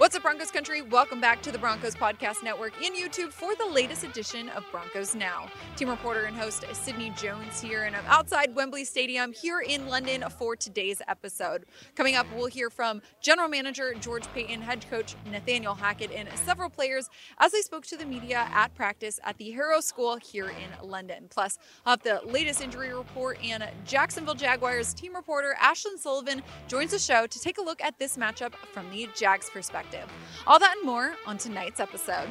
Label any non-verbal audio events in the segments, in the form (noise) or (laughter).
What's up, Broncos country? Welcome back to the Broncos Podcast Network in YouTube for the latest edition of Broncos Now. Team reporter and host Sydney Jones here, and I'm outside Wembley Stadium here in London for today's episode. Coming up, we'll hear from General Manager George Paton, head coach Nathaniel Hackett, and several players as they spoke to the media at practice at the Harrow School here in London. Plus, I'll have the latest injury report, and Jacksonville Jaguars team reporter Ashlyn Sullivan joins the show to take a look at this matchup from the Jags perspective perspective. All that and more on tonight's episode.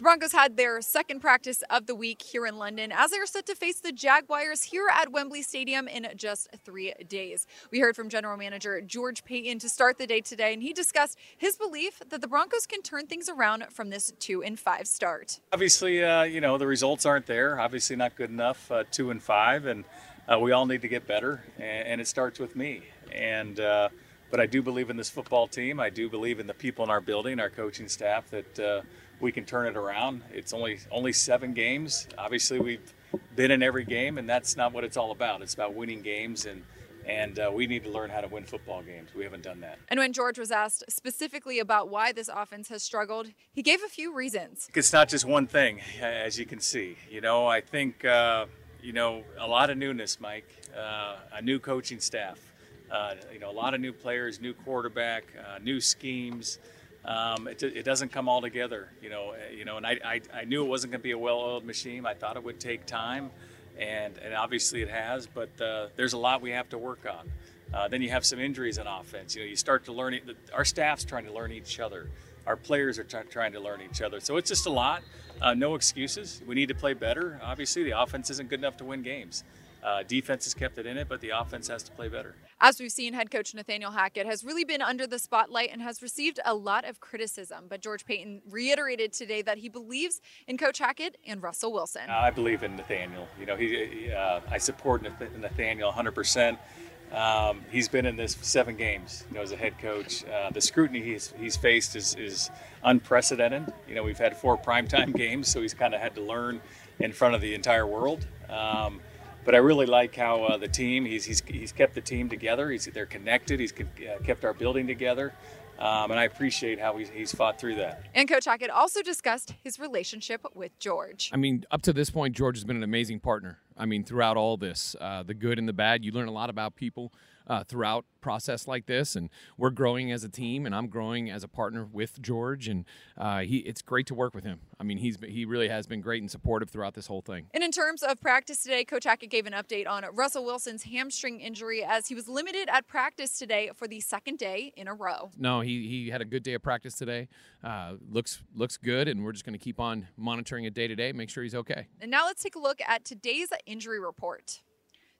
The Broncos had their second practice of the week here in London as they are set to face the Jaguars here at Wembley Stadium in just three days. We heard from General Manager George Paton to start the day today, and he discussed his belief that the Broncos can turn things around from this two and five start. Obviously, uh, you know the results aren't there. Obviously, not good enough. Uh, two and five, and uh, we all need to get better, and, and, it starts with me. And uh, but I do believe in this football team. I do believe in the people in our building, our coaching staff, that uh, we can turn it around. It's only only seven games. Obviously, we've been in every game, and that's not what it's all about. It's about winning games and. And uh, we need to learn how to win football games. We haven't done that. And when George was asked specifically about why this offense has struggled, he gave a few reasons. It's not just one thing, as you can see. You know, I think uh, you know, a lot of newness, Mike. Uh, a new coaching staff. Uh, you know, a lot of new players, new quarterback, uh, new schemes. Um, it, it, doesn't come all together, you know. Uh, you know, and I, I, I knew it wasn't going to be a well-oiled machine. I thought it would take time, and and obviously it has. But uh, there's a lot we have to work on. Uh, then you have some injuries on offense. You know, you start to learn. Our staff's trying to learn each other. Our players are trying to learn each other. So it's just a lot. Uh, no excuses. We need to play better. Obviously, the offense isn't good enough to win games. Uh, defense has kept it in it, but the offense has to play better. As we've seen, head coach Nathaniel Hackett has really been under the spotlight and has received a lot of criticism. But George Paton reiterated today that he believes in Coach Hackett and Russell Wilson. I believe in Nathaniel. You know, he, uh, I support Nathaniel 100 percent um, he's been in this seven games, you know, as a head coach. Uh, the scrutiny he's, he's faced is, is unprecedented. You know, we've had four primetime (laughs) games, so he's kind of had to learn in front of the entire world. Um, but I really like how uh, the team he's, he's, he's kept the team together. He's they're connected. He's uh, kept our building together. Um, and I appreciate how he's, he's fought through that. And Coach Hackett also discussed his relationship with George. I mean, up to this point, George has been an amazing partner. I mean, throughout all this, uh, the good and the bad, you learn a lot about people uh, throughout process like this, and we're growing as a team, and I'm growing as a partner with George, and uh, he it's great to work with him. I mean, he's he really has been great and supportive throughout this whole thing. And in terms of practice today, Coach Hackett gave an update on Russell Wilson's hamstring injury as he was limited at practice today for the second day in a row. No, he he had a good day of practice today. Uh, looks looks good, and we're just going to keep on monitoring it day to day, make sure he's okay. And now let's take a look at today's injury report.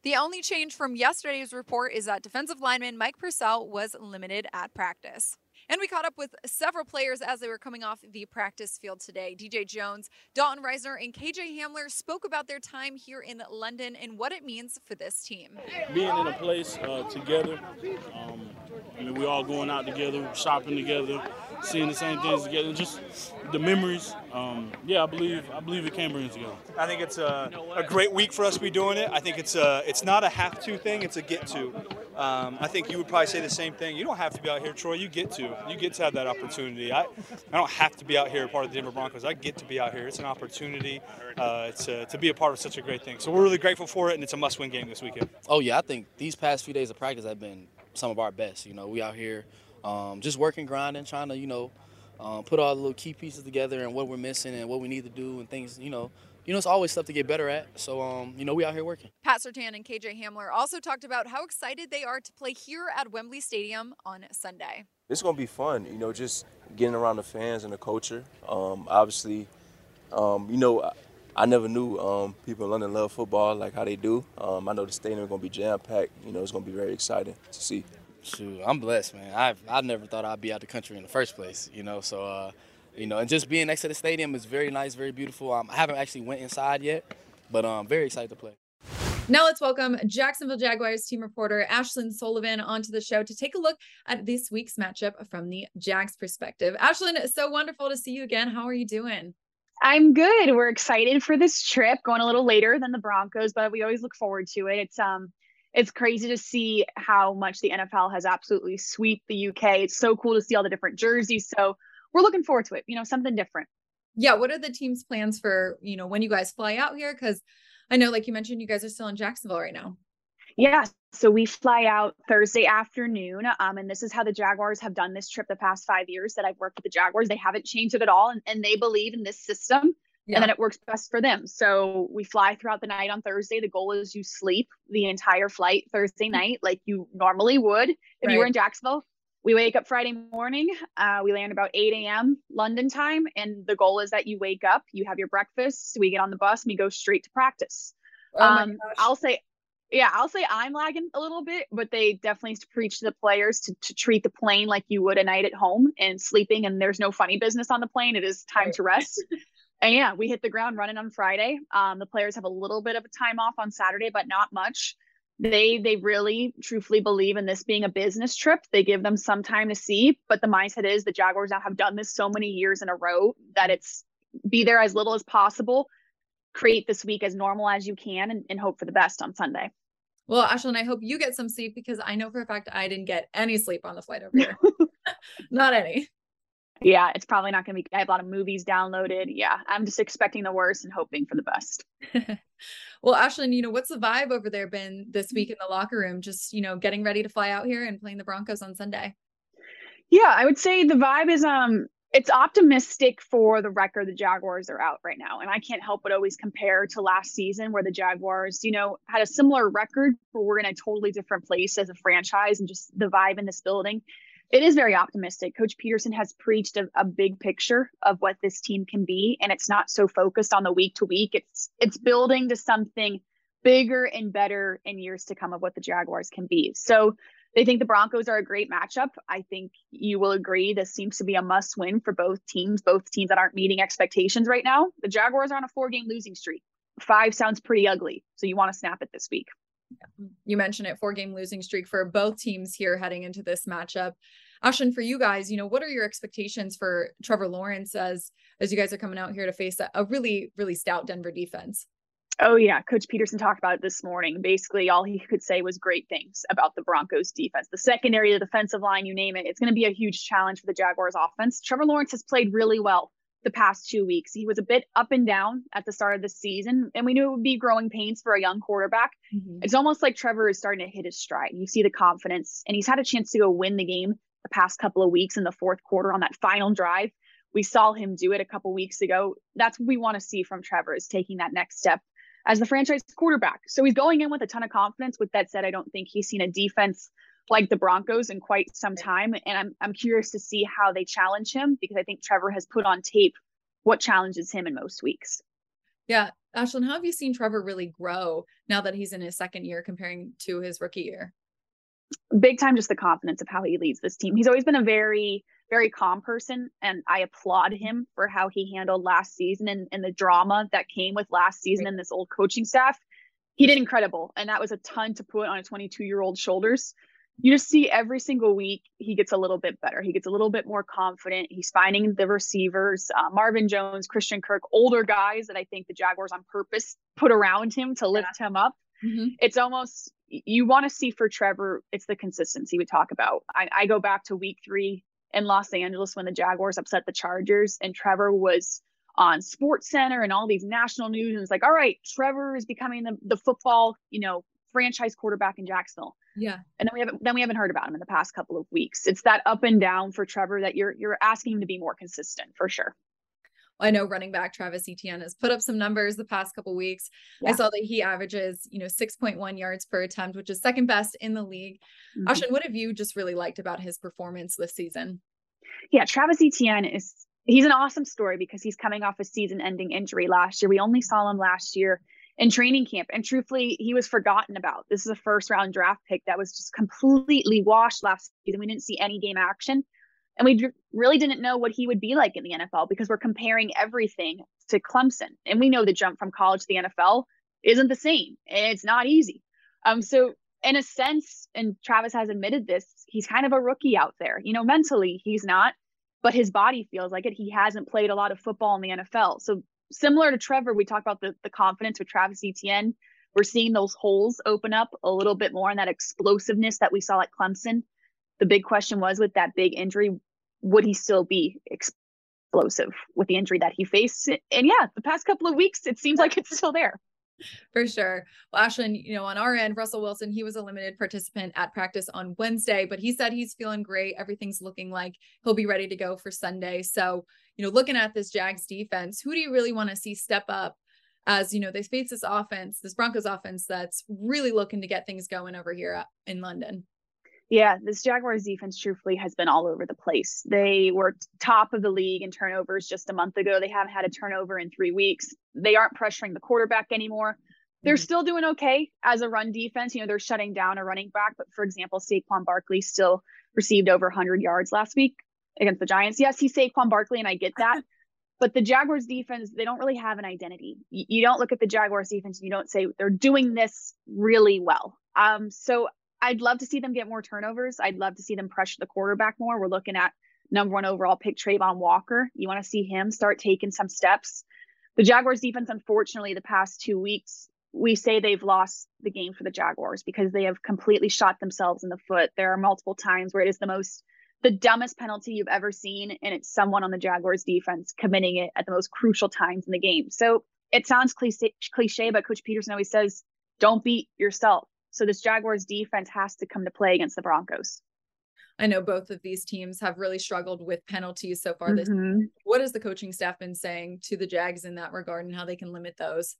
The only change from yesterday's report is that defensive lineman Mike Purcell was limited at practice. And we caught up with several players as they were coming off the practice field today. DJ Jones, Dalton Risner, and KJ Hamler spoke about their time here in London and what it means for this team. Being in a place uh, together, um, I mean, we all going out together, shopping together, seeing the same things together, just the memories. Um, yeah, I believe I believe it can bring us together. I think it's a, a, great week for us to be doing it. I think it's a it's not a have to thing; it's a get to. Um, I think you would probably say the same thing. You don't have to be out here, Troy. You get to. You get to have that opportunity. I, I don't have to be out here part of the Denver Broncos. I get to be out here. It's an opportunity. Uh, it's a, to be a part of such a great thing. So we're really grateful for it, and it's a must-win game this weekend. Oh yeah, I think these past few days of practice have been some of our best. You know, we out here um, just working, grinding, trying to, you know, um, put all the little key pieces together and what we're missing and what we need to do and things, you know. You know, it's always stuff to get better at. So, um, you know, we out here working. Pat Surtain and KJ Hamler also talked about how excited they are to play here at Wembley Stadium on Sunday. It's going to be fun, you know, just getting around the fans and the culture. Um, obviously, um, you know, I, I never knew um, people in London love football like how they do. Um, I know the stadium is going to be jam packed. You know, it's going to be very exciting to see. Shoot, I'm blessed, man. I I never thought I'd be out the country in the first place, you know. So, uh, you know, and just being next to the stadium is very nice, very beautiful. Um, I haven't actually went inside yet, but I'm um, very excited to play. Now let's welcome Jacksonville Jaguars team reporter Ashlyn Sullivan onto the show to take a look at this week's matchup from the Jags perspective. Ashlyn, so wonderful to see you again. How are you doing? I'm good. We're excited for this trip, going a little later than the Broncos, but we always look forward to it. It's um it's crazy to see how much the NFL has absolutely swept the UK. It's so cool to see all the different jerseys. So we're looking forward to it, you know, something different. Yeah. What are the team's plans for, you know, when you guys fly out here? Cause I know, like you mentioned, you guys are still in Jacksonville right now. Yeah. So we fly out Thursday afternoon. Um, and this is how the Jaguars have done this trip the past five years that I've worked with the Jaguars. They haven't changed it at all. And, and they believe in this system yeah. and then it works best for them. So we fly throughout the night on Thursday. The goal is you sleep the entire flight Thursday mm-hmm. night like you normally would if right. you were in Jacksonville. We wake up Friday morning. Uh, we land about 8 a.m. London time. And the goal is that you wake up, you have your breakfast, we get on the bus, and we go straight to practice. Oh um, I'll say, yeah, I'll say I'm lagging a little bit, but they definitely preach to the players to, to treat the plane like you would a night at home and sleeping. And there's no funny business on the plane. It is time right. to rest. (laughs) and yeah, we hit the ground running on Friday. Um, the players have a little bit of a time off on Saturday, but not much. They they really truthfully believe in this being a business trip. They give them some time to see, but the mindset is the Jaguars now have done this so many years in a row that it's be there as little as possible, create this week as normal as you can, and, and hope for the best on Sunday. Well, Ashlyn, I hope you get some sleep because I know for a fact I didn't get any sleep on the flight over here. (laughs) not any yeah, it's probably not going to be. I have a lot of movies downloaded. Yeah, I'm just expecting the worst and hoping for the best. (laughs) well, Ashlyn, you know, what's the vibe over there been this week in the locker room? Just, you know, getting ready to fly out here and playing the Broncos on Sunday. Yeah, I would say the vibe is um it's optimistic for the record the Jaguars are out right now. And I can't help but always compare to last season where the Jaguars, you know, had a similar record, but we're in a totally different place as a franchise and just the vibe in this building it is very optimistic. Coach Pederson has preached a, a, big picture of what this team can be, and it's not so focused on the week to week. It's it's building to something bigger and better in years to come of what the Jaguars can be. So they think the Broncos are a great matchup. I think you will agree this seems to be a must win for both teams, both teams that aren't meeting expectations right now. The Jaguars are on a four game losing streak. Five sounds pretty ugly. So you want to snap it this week you mentioned it four game losing streak for both teams here heading into this matchup Ashlyn, for you guys, you know, what are your expectations for Trevor Lawrence as as you guys are coming out here to face a, a really, really stout Denver defense? Oh yeah, Coach Pederson talked about it this morning. Basically, all he could say was great things about the Broncos defense. The secondary, the defensive line, you name it. It's going to be a huge challenge for the Jaguars offense. Trevor Lawrence has played really well the past two weeks. He was a bit up and down at the start of the season, and we knew it would be growing pains for a young quarterback. Mm-hmm. It's almost like Trevor is starting to hit his stride. You see the confidence, and he's had a chance to go win the game the past couple of weeks in the fourth quarter on that final drive. We saw him do it a couple weeks ago. That's what we want to see from Trevor is taking that next step as the franchise quarterback. So he's going in with a ton of confidence. With that said, I don't think he's seen a defense like the Broncos in quite some time. And I'm I'm curious to see how they challenge him because I think Trevor has put on tape what challenges him in most weeks. Yeah. Ashlyn, how have you seen Trevor really grow now that he's in his second year comparing to his rookie year? Big time, just the confidence of how he leads this team. He's always been a very, very calm person, and I applaud him for how he handled last season and, and the drama that came with last season and this old coaching staff. He did incredible, and that was a ton to put on a 22 year old shoulders you just see every single week he gets a little bit better. He gets a little bit more confident. He's finding the receivers, uh, Marvin Jones, Christian Kirk, older guys that I think the Jaguars on purpose put around him to lift yeah. him up. Mm-hmm. It's almost you want to see for Trevor. It's the consistency we talk about. I, I go back to week three in Los Angeles when the Jaguars upset the Chargers, and Trevor was on Sports Center and all these national news, and it's like, all right, Trevor is becoming the the football, you know, franchise quarterback in Jacksonville. Yeah. And then we haven't then we haven't heard about him in the past couple of weeks. It's that up and down for Trevor that you're you're asking him to be more consistent for sure. I know running back Travis Etienne has put up some numbers the past couple weeks. Yeah. I saw that he averages, you know, 6.1 yards per attempt, which is second best in the league. mm hmm Ashlyn, what have you just really liked about his performance this season? Yeah, Travis Etienne is he's an awesome story because he's coming off a season ending injury last year. We only saw him last year in training camp. And truthfully, he was forgotten about. This is a first round draft pick that was just completely washed last season. We didn't see any game action. And we d- really didn't know what he would be like in the NFL because we're comparing everything to Clemson. And we know the jump from college to the NFL isn't the same. It's not easy. Um, so in a sense, and Travis has admitted this, he's kind of a rookie out there. You know, mentally he's not, but his body feels like it. He hasn't played a lot of football in the NFL. So similar to Trevor, we talked about the, the confidence with Travis Etienne. we're seeing those holes open up a little bit more and that explosiveness that we saw at Clemson. The big question was with that big injury, would he still be explosive with the injury that he faced? And yeah, the past couple of weeks, it seems like it's still there. (laughs) For sure. Well, Ashlyn, you know, on our end, Russell Wilson, he was a limited participant at practice on Wednesday, but he said he's feeling great. Everything's looking like he'll be ready to go for Sunday. So, you know, looking at this Jags defense, who do you really want to see step up as, you know, they face this offense, this Broncos offense that's really looking to get things going over here in London? Yeah, this Jaguars defense truthfully has been all over the place. They were top of the league in turnovers just a month ago. They haven't had a turnover in three weeks. They aren't pressuring the quarterback anymore. They're mm-hmm. still doing okay as a run defense. You know, they're shutting down a running back. But for example, Saquon Barkley still received over 100 yards last week against the Giants. Yes, he's Saquon Barkley, and I get that. (laughs) but the Jaguars defense, they don't really have an identity. You, you don't look at the Jaguars defense and you don't say they're doing this really well. Um, so I'd love to see them get more turnovers. I'd love to see them pressure the quarterback more. We're looking at number one overall pick Travon Walker. You want to see him start taking some steps. The Jaguars defense, unfortunately, the past two weeks, we say they've lost the game for the Jaguars because they have completely shot themselves in the foot. There are multiple times where it is the most, the dumbest penalty you've ever seen, and it's someone on the Jaguars defense committing it at the most crucial times in the game. So it sounds cliche, cliche but Coach Pederson always says, don't beat yourself. So this Jaguars defense has to come to play against the Broncos. I know both of these teams have really struggled with penalties so far this mm-hmm. What has the coaching staff been saying to the Jags in that regard and how they can limit those?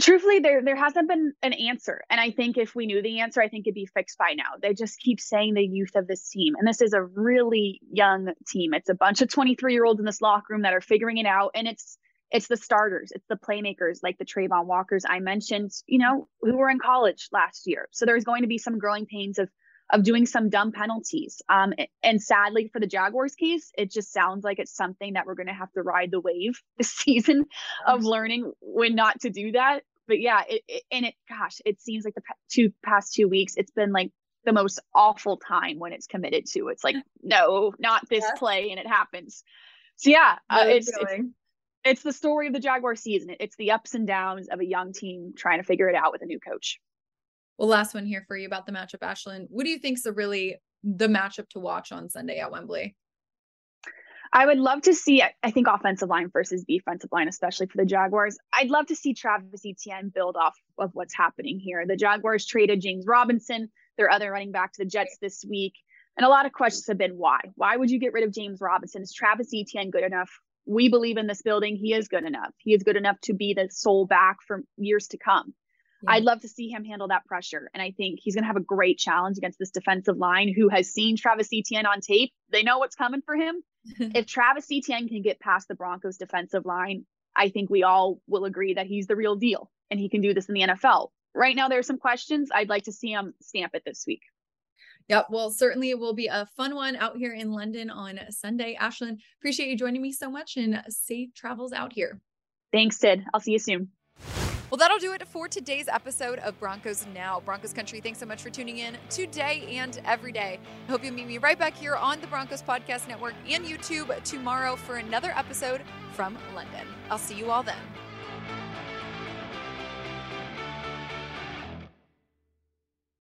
Truthfully, there there hasn't been an answer. And I think if we knew the answer, I think it'd be fixed by now. They just keep saying the youth of this team. And this is a really young team. It's a bunch of 23 year olds in this locker room that are figuring it out. And it's it's the starters, it's the playmakers like the Travon Walkers I mentioned, you know, who were in college last year. So there's going to be some growing pains of of doing some dumb penalties. Um, and sadly for the Jaguars case, it just sounds like it's something that we're going to have to ride the wave (laughs) this season of learning when not to do that. But yeah, it, it and it, gosh, it seems like the two past two weeks, it's been like the most awful time when it's committed to. It's like, no, not this yeah. play, and it happens. So yeah, uh, it's, it's it's the story of the Jaguar season. It's the ups and downs of a young team trying to figure it out with a new coach. Well, last one here for you about the matchup, Ashlyn. What do you think is really the matchup to watch on Sunday at Wembley? I would love to see, I think, offensive line versus defensive line, especially for the Jaguars. I'd love to see Travis Etienne build off of what's happening here. The Jaguars traded James Robinson, their other running back, to the Jets this week. And a lot of questions have been why? Why would you get rid of James Robinson? Is Travis Etienne good enough? We believe in this building. He is good enough. He is good enough to be the sole back for years to come. Yeah. I'd love to see him handle that pressure. And I think he's going to have a great challenge against this defensive line who has seen Travis Etienne on tape. They know what's coming for him. (laughs) if Travis Etienne can get past the Broncos defensive line, I think we all will agree that he's the real deal and he can do this in the NFL. Right now, there are some questions. I'd like to see him stamp it this week. Yep. Well, certainly it will be a fun one out here in London on Sunday. Ashlyn, appreciate you joining me so much and safe travels out here. Thanks, Sid. I'll see you soon. Well, that'll do it for today's episode of Broncos Now. Broncos Country, thanks so much for tuning in today and every day. I hope you meet me right back here on the Broncos Podcast Network and YouTube tomorrow for another episode from London. I'll see you all then.